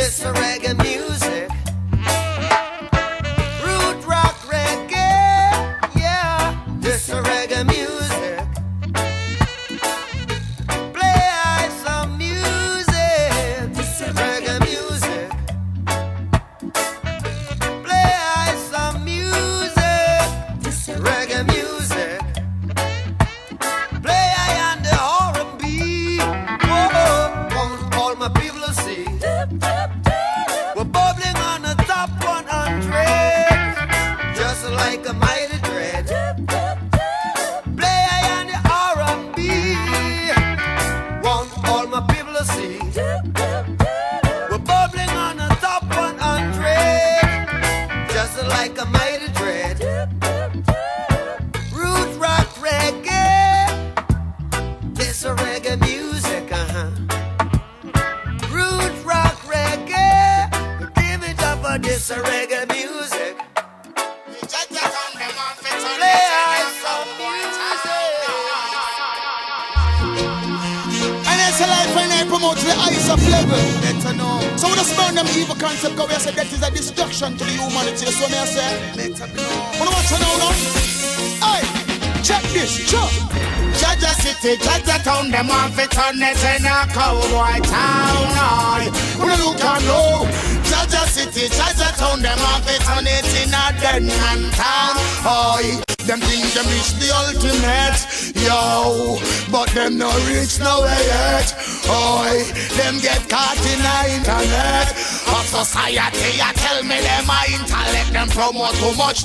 this reggae music. Them evil concept because we say that is a destruction to the humanity. So me I say. Wanna watch it? Hey, check this, check. Jaja City, Jaja Town, them want fi turn it in a cowboy town. Aye, when you can know. Jaja City, Jaja Town, them want fi turn it in a dead man town. Aye, them think them reach the ultimate, yo, but them no reach nowhere yet. Aye, them get caught in the internet. Of society, I tell me them a intellect, them promote too much.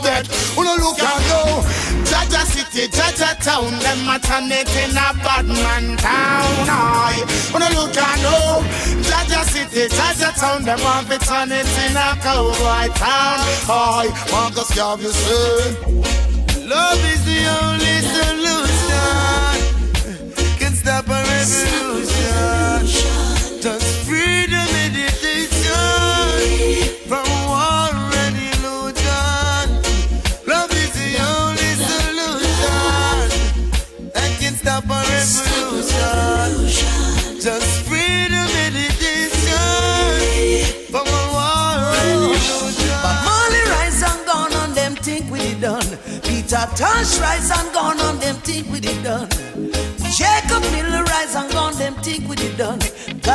When you look and go, Jaja City, Jaja Town, them a turn it in a bad man town. When you look and go, Jaja City, Jaja Town, them want to turn it in a cowboy town. Aye, Marcus Garvey say. Love is the only solution. Can stop a revolution. Tosh rise and gone on them think we did done. Jacob Miller rise and gone them think we did done.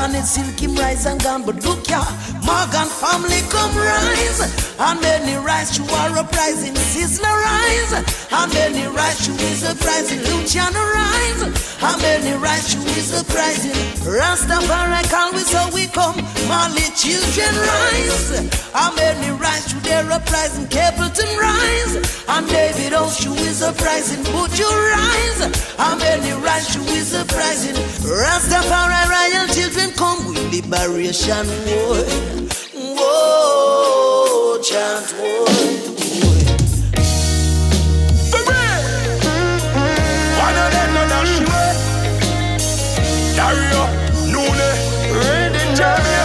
Garnet Silk him rise and gone, but look ya, Morgan family come rise. And many rise to our uprising, Sizzla rise. And many rise to his uprising, Luciano rise. And many rise to his uprising, Rastafari call we so we come. Marley children rise. And many rise to their uprising, Capleton rise. And David Oshu is uprising, put you rise. And many rise to his uprising, Rastafari royal children come with liberation war. Whoa, chant war. One of them no dash away. Dario, Nune, Red in.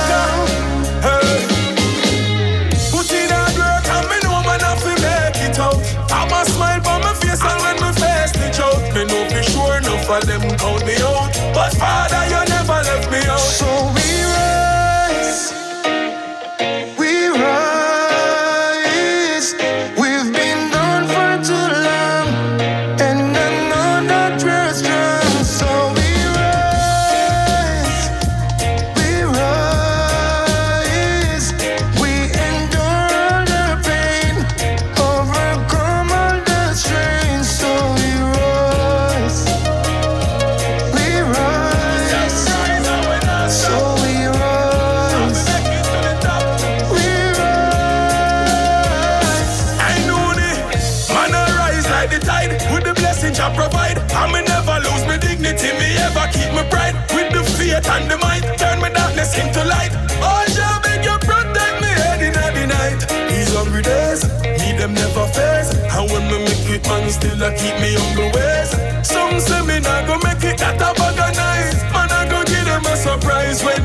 Man still a keep me humble ways. Some say me not go make it that a bag of nice. Man I go give them a surprise when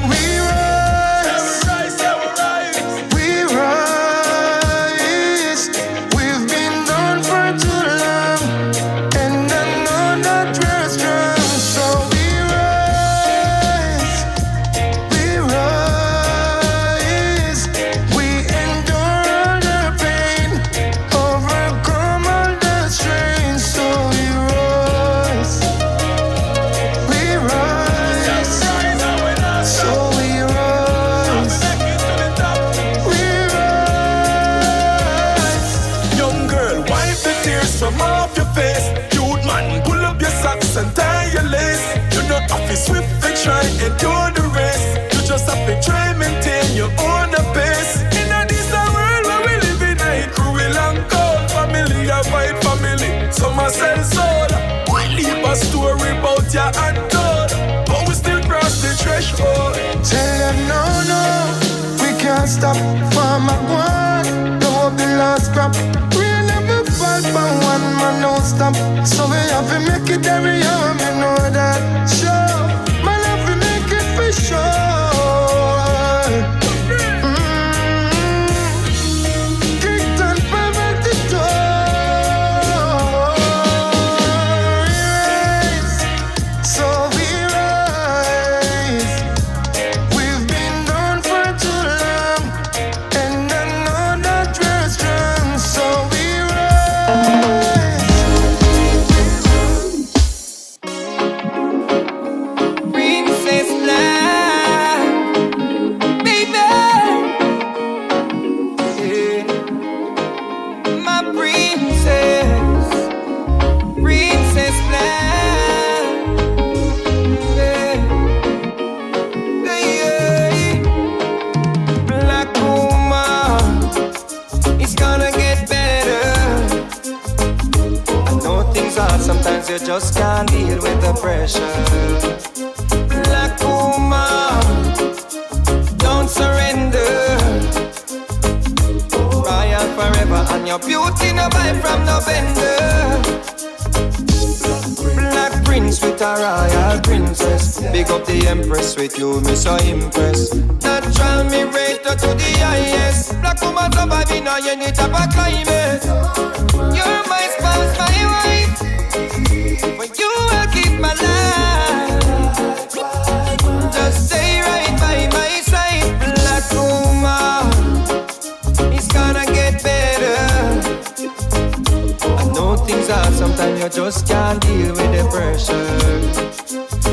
you just can't deal with the pressure.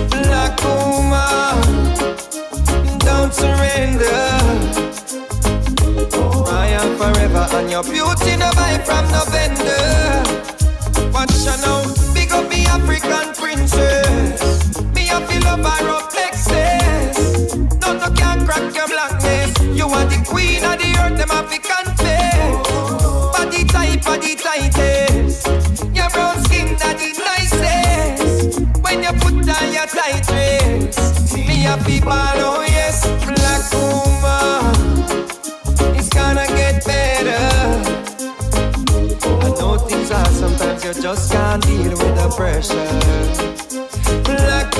Black woman, don't surrender. I am forever, and your beauty no buy from no vendor. Watch you now big up me African princess. Me a feel up her up Lexus. No, no can crack your blackness. You are the queen of the earth, them African face. People, yes, black. It's gonna get better I know things are sometimes you just can't deal with the pressure. Black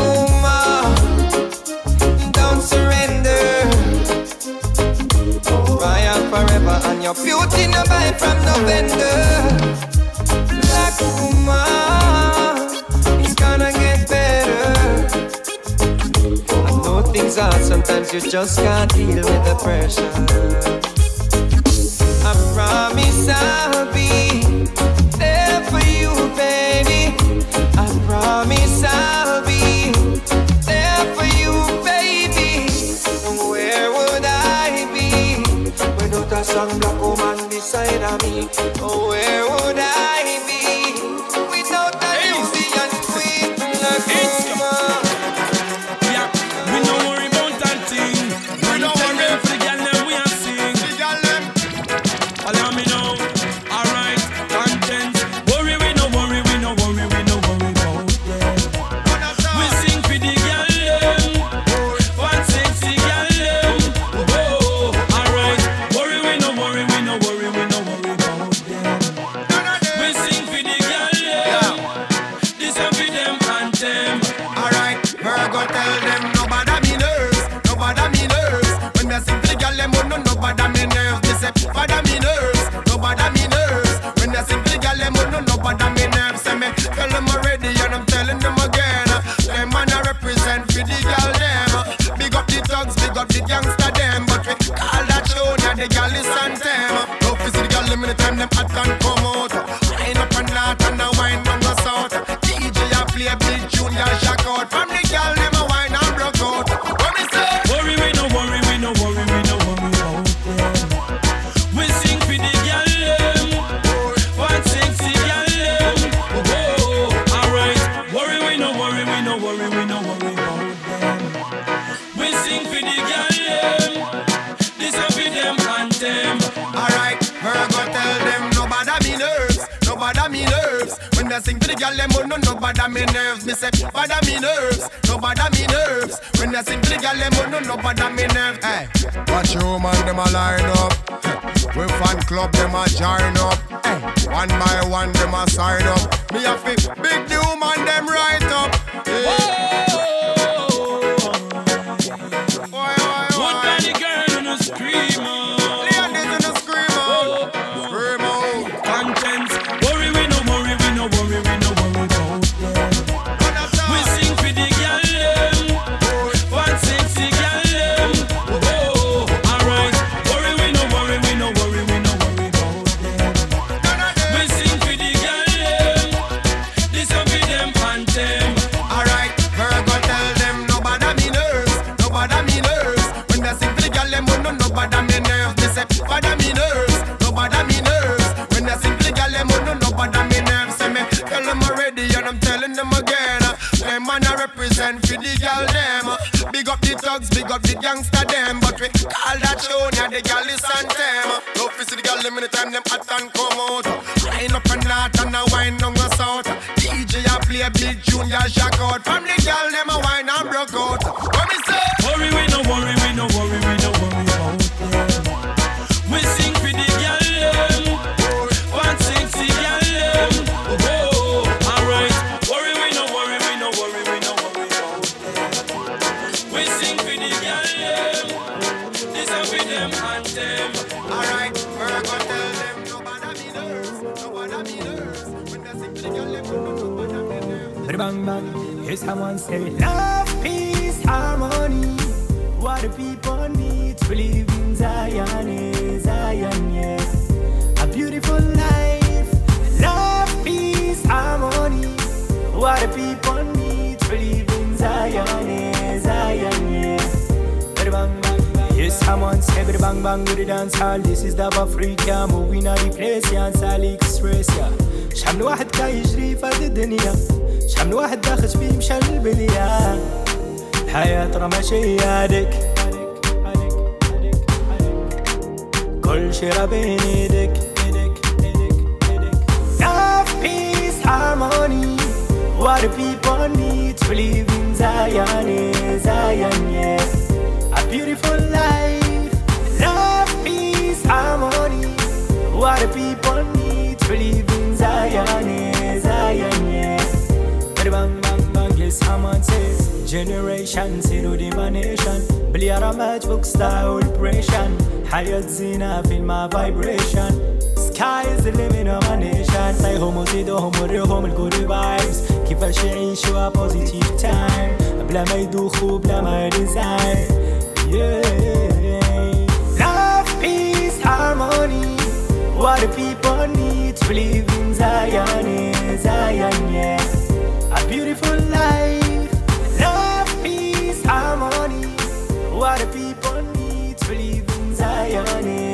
don't surrender. Forever, and your beauty no buy from no vendor. Are sometimes you just can't deal with the pressure. I promise I'll be there for you, baby. I promise I'll be there for you, baby. Where would I be without a song black woman beside of me? Oh, Where time them hot and watch your man them a line up. We fan club them a join up. One by one them a sign up. Me a fi thugs, big up the gangster them. But we call that tune, yeah, the girl is on them. To see the girl them anytime them hot and come out. Line up and north and a wine down the south. DJ a play big junior shock out. From the girl them a wine bang. Yes, someone say bang bang with the dance hall. This is the Africa moving on the place, yeah, and Sally Express, yeah. شحال واحد كان يجري في هاد الدنيا شحال واحد داخل فيه مشى للبلية الحياة راه ماشي هاديك كل شي راه بين ايديك peace, harmony What the people need to live in Zion, eh, Zion, yes A beautiful life Love, peace, harmony What the people need to live in Zion, eh, Zion, yes Bang, bang, bang, yes, someone says Generation, zero dimination بلي راه ماتبوك style depression حياة زينة في ما vibration Sky is the limit of my nation طيهم وزيدوهم وريهم الجود vibes كيفاش يعيشوا a positive time بلا ما يدوخوا بلا ما يديزاين Love, peace, harmony. What the people need to live in Zion, eh, Zion, yes A beautiful life. Love, peace, harmony. What the people need to live in Zion, eh,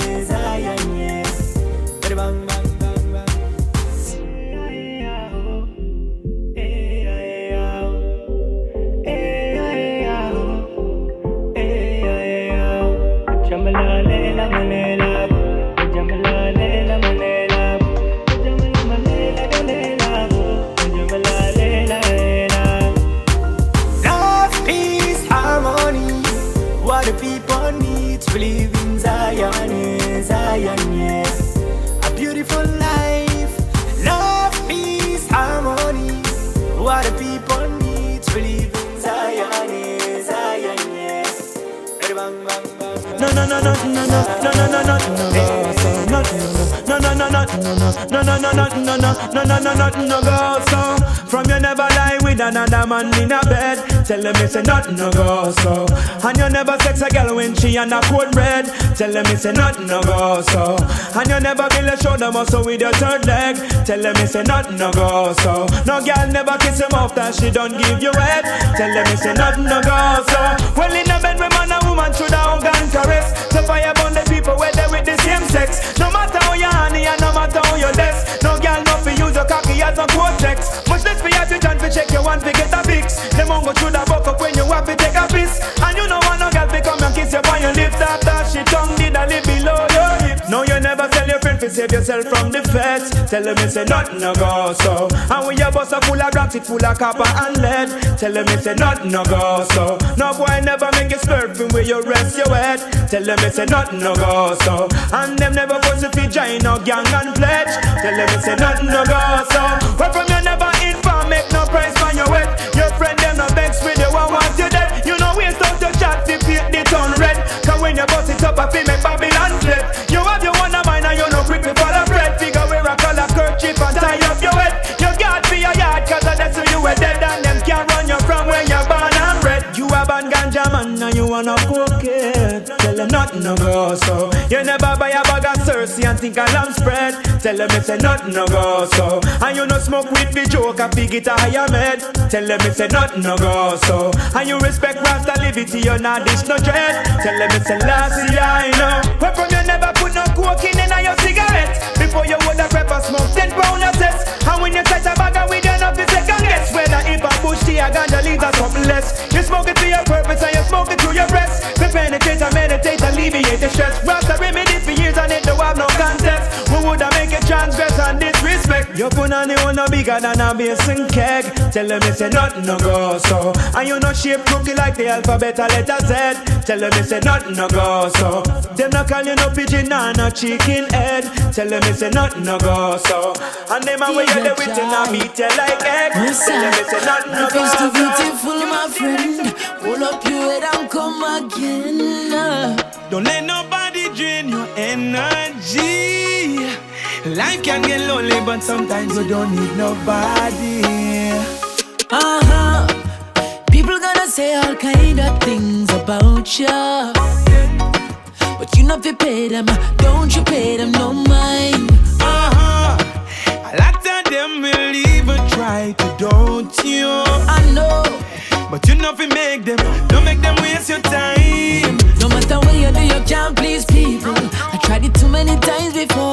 no, nothing, no, no, no, no, no, nothing, no, girl. So nothing, no, no, no, nothing, no, no, no, no, nothing, no, no, no, no, no, nothing, no, girl. So from you never lie with another man in a bed. Tell them it's a nothing, no, girl. So and you never sex a girl when she on a cold red. Tell them it's a nothing, no, girl. So and you never build a shoulder muscle with your third leg. Tell them it's a nothing, no, girl. So no girl never kiss him after she don't give you head. Tell them it's a nothing, no, girl. So well in a bed with man and woman should have gone caress. So fire burn the people where they with the same sex. No matter how you honey and no matter how you less. No girl no fi use your cocky as a cortex. Much less fi oxygen fi check your one save yourself from the feds. Tell them it's a nothing no go so. And when your bus are full of rocks, it full of copper and lead. Tell them it's a nothing no go so. No boy never make you slurping where you rest your head. Tell them it's a nothing no go so. And them never force if you no gang and pledge. Tell them it's a nothing no go so. Where from you never inform, make no price for your wet. Wanna cook it. Tell them nothing no go so. You never buy a bag of Cersei and think a lamb spread. Tell them it's a nothing no go so. And you no smoke with the joke, a fig it a higher med. Tell them it's a nothing no go so. And you respect Rasta liberty, you not dish no dread. Tell them it's a last year, I know. Where from you never put no coke in in your cigarette. Before you would have pepper smoke, ten pound of sets. And when you touch a bag you know the second guess. Whether if a bush tea, a ganja leaves or something less. You smoke it to your purpose and you smoke it to your breast. To penetrate and meditate, alleviate the stress. Rasta remedy for years and it don't have no contest. Who would have make it transgress and disrespect? You put on the one no bigger than a basin keg. Tell them it's a nothing no go so. And you no shape cookie like the alphabet a letter Z. Tell them it's a nothing no go so. Them no call you no pigeon or no chicken head. Tell them it's a nothing no go so. And them a way you do it in a meet you like egg. Tell them it's a nothing no go so. beautiful, my friend. Pull up your head and come again. Don't let nobody drain your energy. Life can get lonely, but sometimes you don't need nobody. Uh huh. People gonna say all kind of things about you. But you not fi pay them, don't you pay them no mind. Uh-huh. A lot of them will even try to don't you. I know, But you know if fi make them, don't make them waste your time. no matter what you do, you can't please people. I tried it too many times before.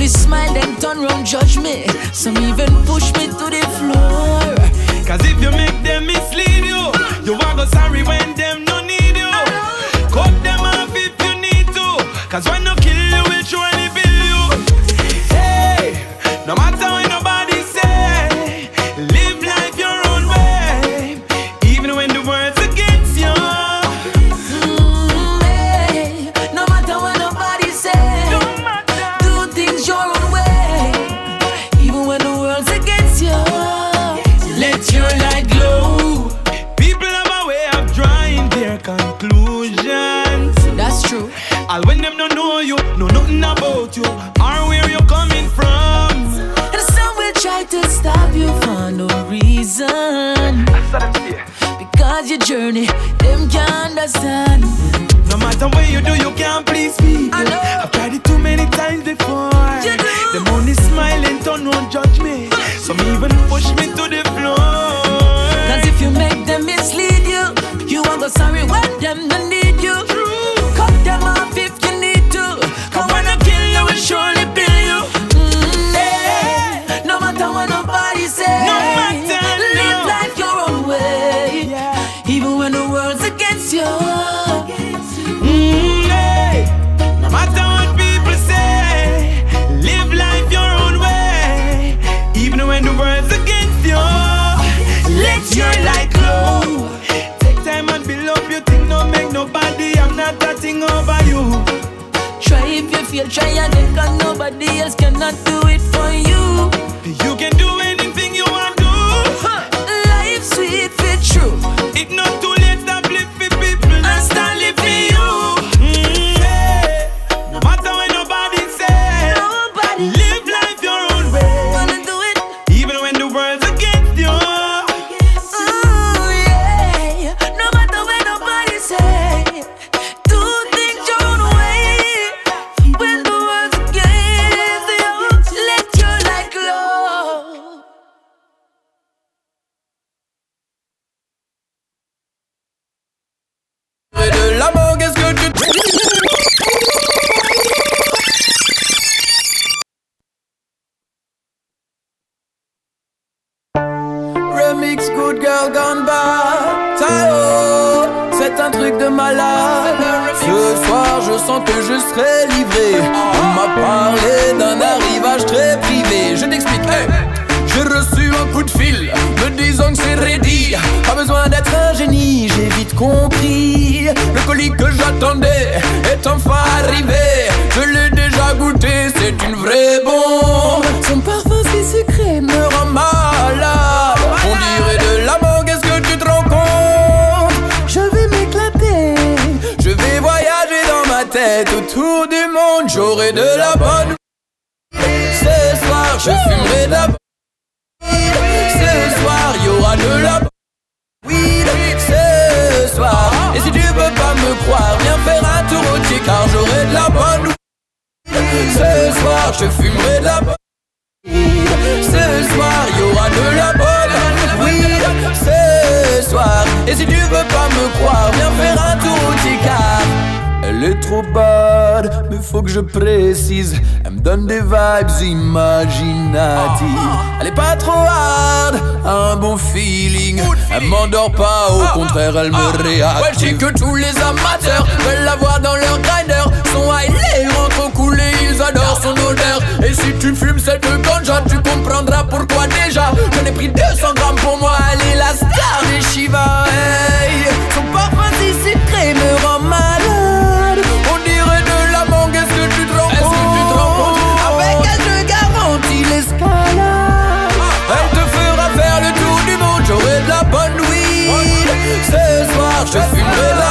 Only smile, then turn round, judge me. Some even push me to the floor. Cause if you make them mislead you, them no nobody else cannot do Et si tu veux pas me croire, viens faire un tour au car elle est trop bad, mais faut que je précise. Elle me donne des vibes imaginatives. Elle est pas trop hard, un bon feeling. Elle m'endort pas, au contraire, elle me réactive. Ouais, que tous les amateurs veulent la voir dans leur grinder. Son high, les rentrent coulés, ils adorent son odeur. Et si tu fumes cette ganja, tu comprendras pourquoi déjà. J'en ai pris 200 grammes pour moi, elle est la star des Shiva. Hey, son parfum si sucré me rend malade. Elle te fera faire le tour du monde, j'aurai de la bonne weed. Ce soir, je fumerai de la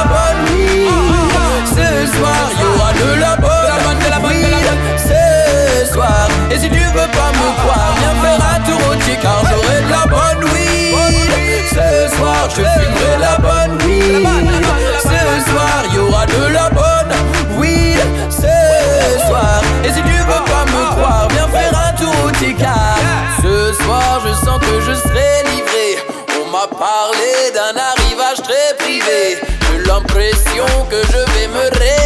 y aura de la bonne weed. Ce soir, et si tu veux pas me croire, viens faire un tour au car j'aurai de la bonne weed. Ce soir, je fumerai de la bonne weed. Ce soir, y aura de la bonne weed. Ce soir, et si tu veux pas me croire, viens faire un tour au ce soir, je sens que je serai livré. On m'a parlé d'un arrivage très privé. J'ai l'impression que je vais me régaler.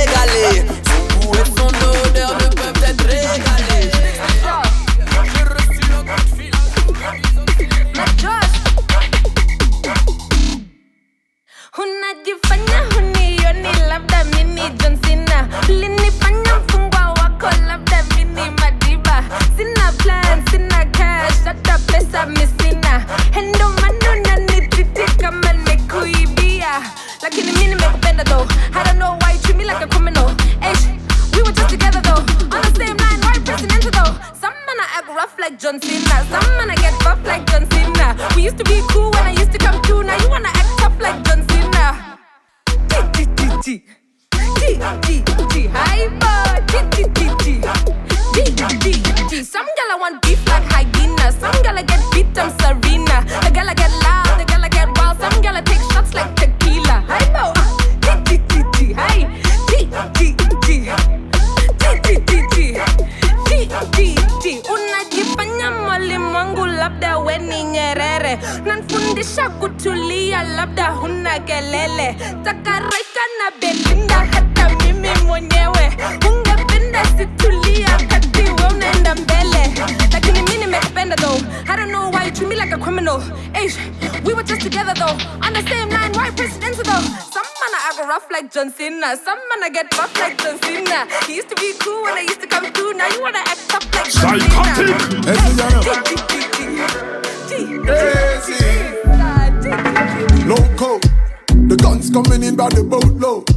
Labda we ni Nyerere nanfundisha kutulia labda huna kelele. Na Belinda hata mimi mwenyewe. Ungependa situlia kati we unaenda mbele. Lakini mi nimekupenda though. I don't know why you treat me like a criminal. Eish, we were just together though. On the same line why presidential though rough like John Cena some man I get rough like John Cena he used to be cool when I used to come through now you wanna act tough like John Cena Loco, the guns coming in by the boatload.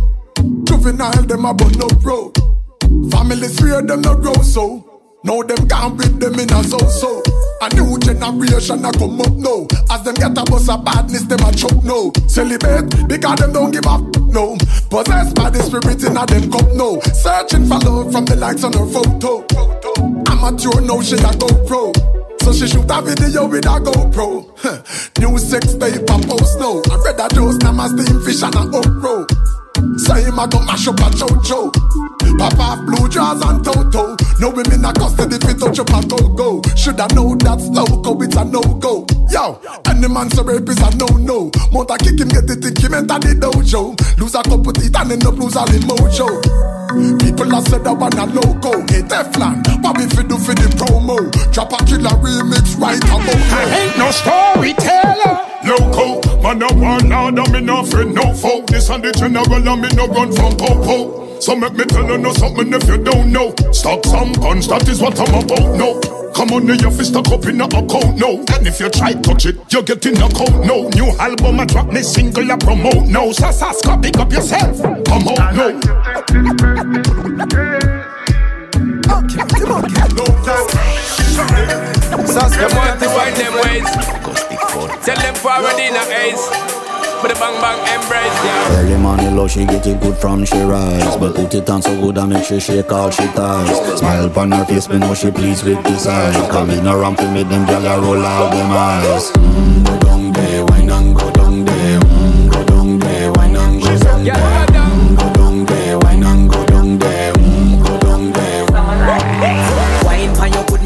Juvenile, them a bun up road. Family fear them no grow so. Now them can't beat them in a so so. A new generation a come up now. As them get a bus of badness, them a choke no. Celebrate because them don't give up no. Possessed by the spirit in a them cup no. Searching for love from the likes on her photo. Amateur now she a go pro. So she shoot a video with a GoPro. New sex tape a post now. I read a dose, now my steam fish and a upro. Say him a go mash up a off blue jaws and toto. No women a custody fit touch up a go go. Shoulda know that's loco, it's a no go. Yo, any man so rape is a no no. Mount kick him, get the think him enter the dojo. Lose a couple teeth and end up lose all the mojo. People a said that one a loco. Hey Teflon, what we fi do for the promo? Drop a killer remix right about now. I ain't no storyteller. Loco, man a one lord and me no friend no foe. This and the general and me no run from popo. So make me tell you know something if you don't know. Stop some guns, that is what I'm about. No. Come on, to your fist stuck up in a account no. And if you try touch it, you're in a count no. New album I drop me single I promote no. Sasaska, pick up yourself. Come on no. Okay, come on, no time. Saska, want to find them ways. Tell them forward in a ace. But the bang bang embrace, yeah. Early morning low, she get it good from she rise. But put it on so good I make she shake all she ties. Smile upon her face, me know she pleased with this eye. Come in around to me, them gyal roll out them eyes. Mm, go down there, wine and go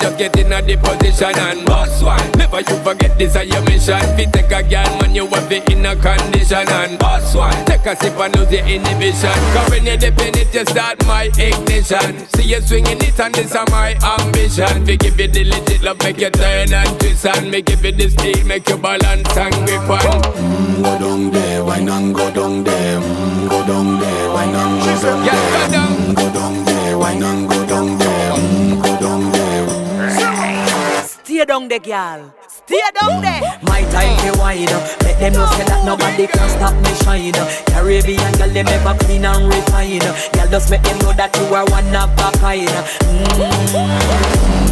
Just get in a the position and boss one. Never you forget this is your mission. Fit take a girl, man, you have it in a condition and boss one. Take a sip and lose your inhibition. Cause when you dip in it, you start my ignition. See you swinging it and this is my ambition. We give you the legit love, make you turn and twist and me give you the speed, make you balance and grip on. Mm, go down there, wine and go down there. Mm, go down there, wine and go down there. Mm, go down there, wine and go Stay down there, girl. Stay down there. My time wine up. Let them know say that nobody can stop me shine. Caribbean girl, them ever clean and refine. Girl, just make them know that you are one of a kind. Mm.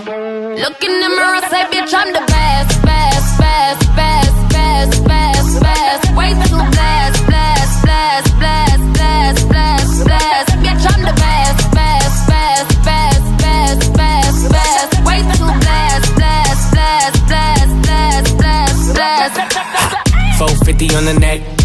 Look in the mirror, say, bitch, I'm the best, best, best, best, best, best, best. Way too blessed. Bitch, I'm the best, best, best, best, best, best, best. Way too blessed, blessed, blessed, blessed, blessed, blessed, blessed. 450 on the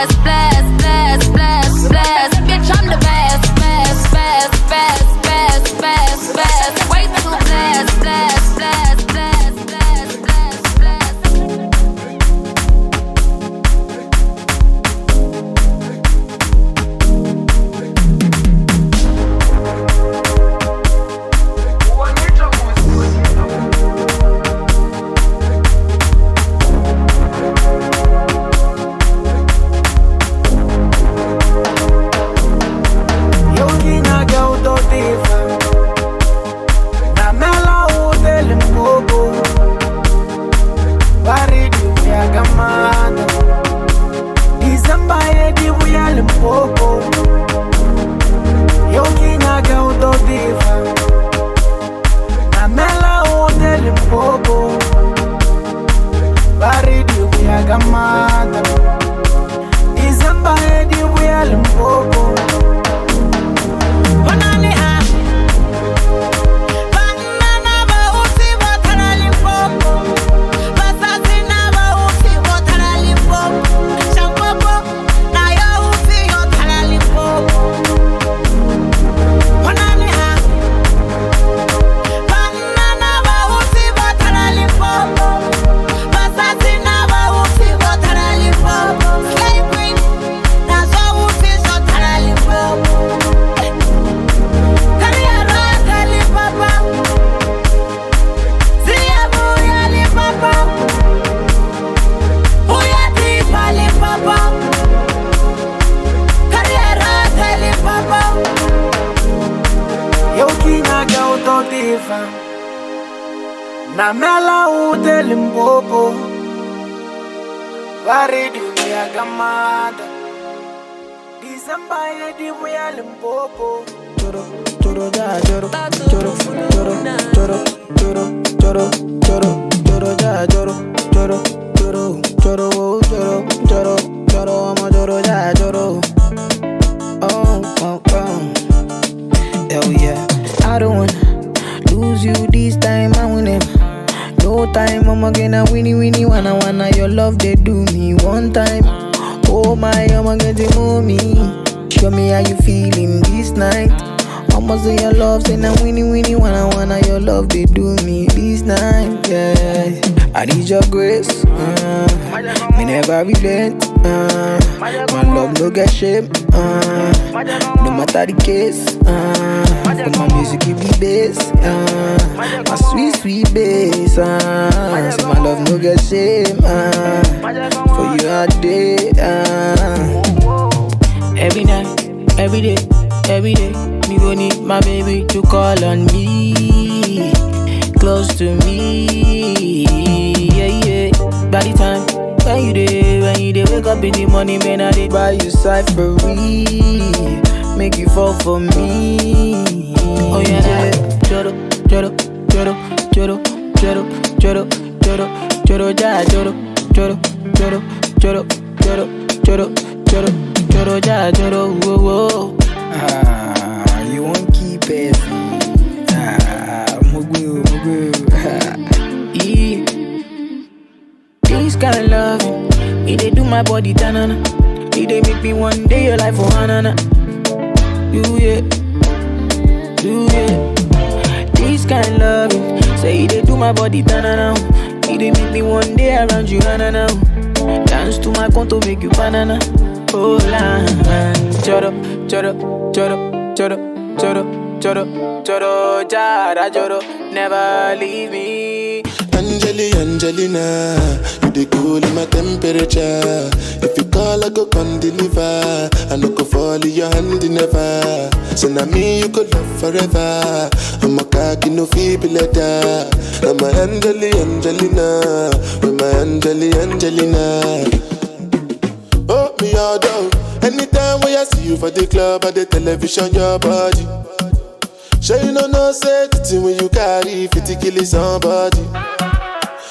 blessed, blessed, Dimu ya Gamada ya dimu ya Choro, choro, ja, choro, choro, choro, choro, choro, choro, choro, ja, choro, choro, choro, choro, choro, choro, choro, choro, ja, Oh, oh, oh Hell yeah I don't wanna lose you this time, I'm time. I'm gonna winnie winnie wanna wanna your love they do me one time. Oh my, I'm gonna getting mommy. Show me how you feeling this night. Mama say your love, say now winnie winnie wanna wanna your love they do me this night. Yeah, I need your grace. Uh, me never relent. Uh, my love no get shame. Uh, no matter the case. Uh, but my music give the bass, uh, my sweet, sweet bass. Uh, so my love no get shame uh, for you I day. Uh. Every night, every day, every day, me go need my baby to call on me, close to me. Yeah, yeah. By the time when you day, when you day, wake up in the morning, man, I did buy you side for. Make you fall for me. Oh yeah, yeah. Choro, choro, choro, choro, choro, choro, choro, choro, ya, choro, choro, choro, choro, choro, choro, choro, choro, ya, choro, wo, wo. Ah, you won't keep it. Ah, mugu, mugu. yeah. This kind of love, it they do my body tanana. It they make me one day your life for oh, hanana. You yeah do it. This kind love, say they do my body tanana. It they make me one day around you na now. Dance to my conto, make you banana. Oh la, choro, choro, choro, choro, choro, choro, choro, jara, choro, never leave me. Angelina they cool in my temperature. If you call, I go come deliver. I no go fall in your hand never. So now me you could love forever. I'm a cocky no feeble letter. I'm a angel, Angelina. With my angel, Angelina. Oh me all down. Anytime when I see you for the club or the television, your body. Sure you know no safety when you carry 50 killing somebody.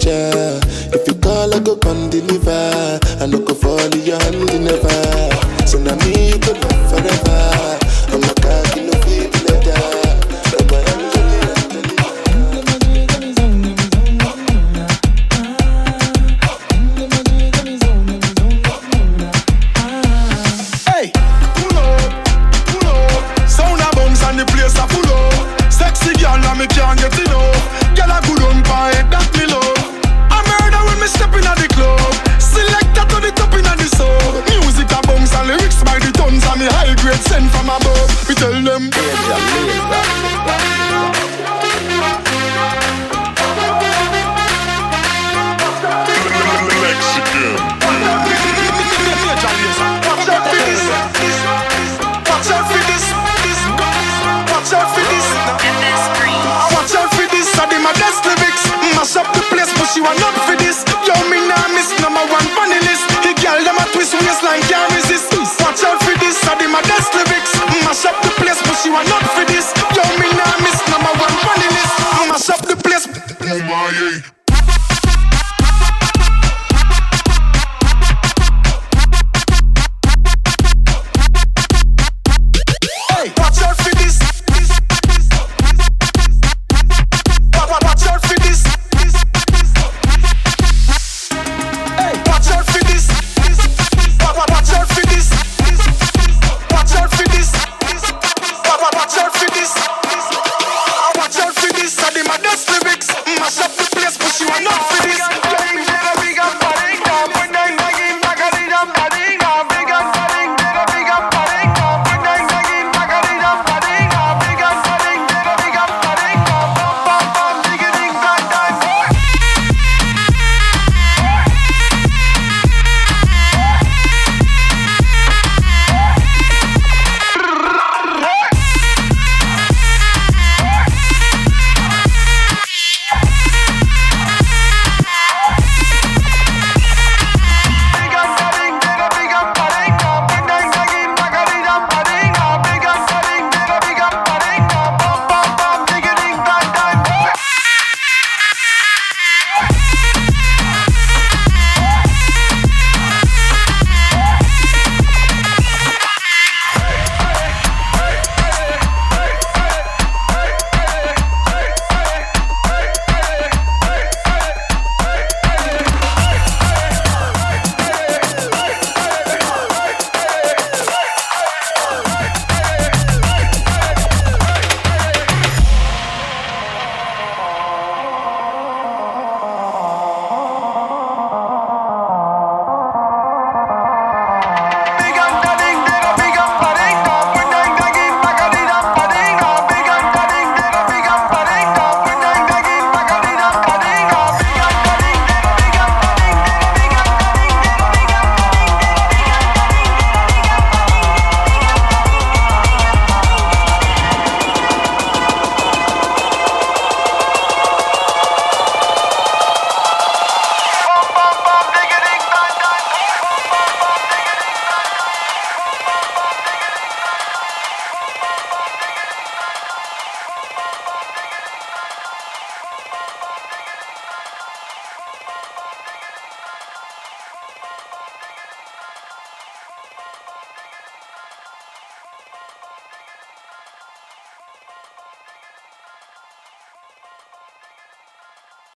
nature. If you call, I go come deliver. I no go fall in your hand never. So now me you.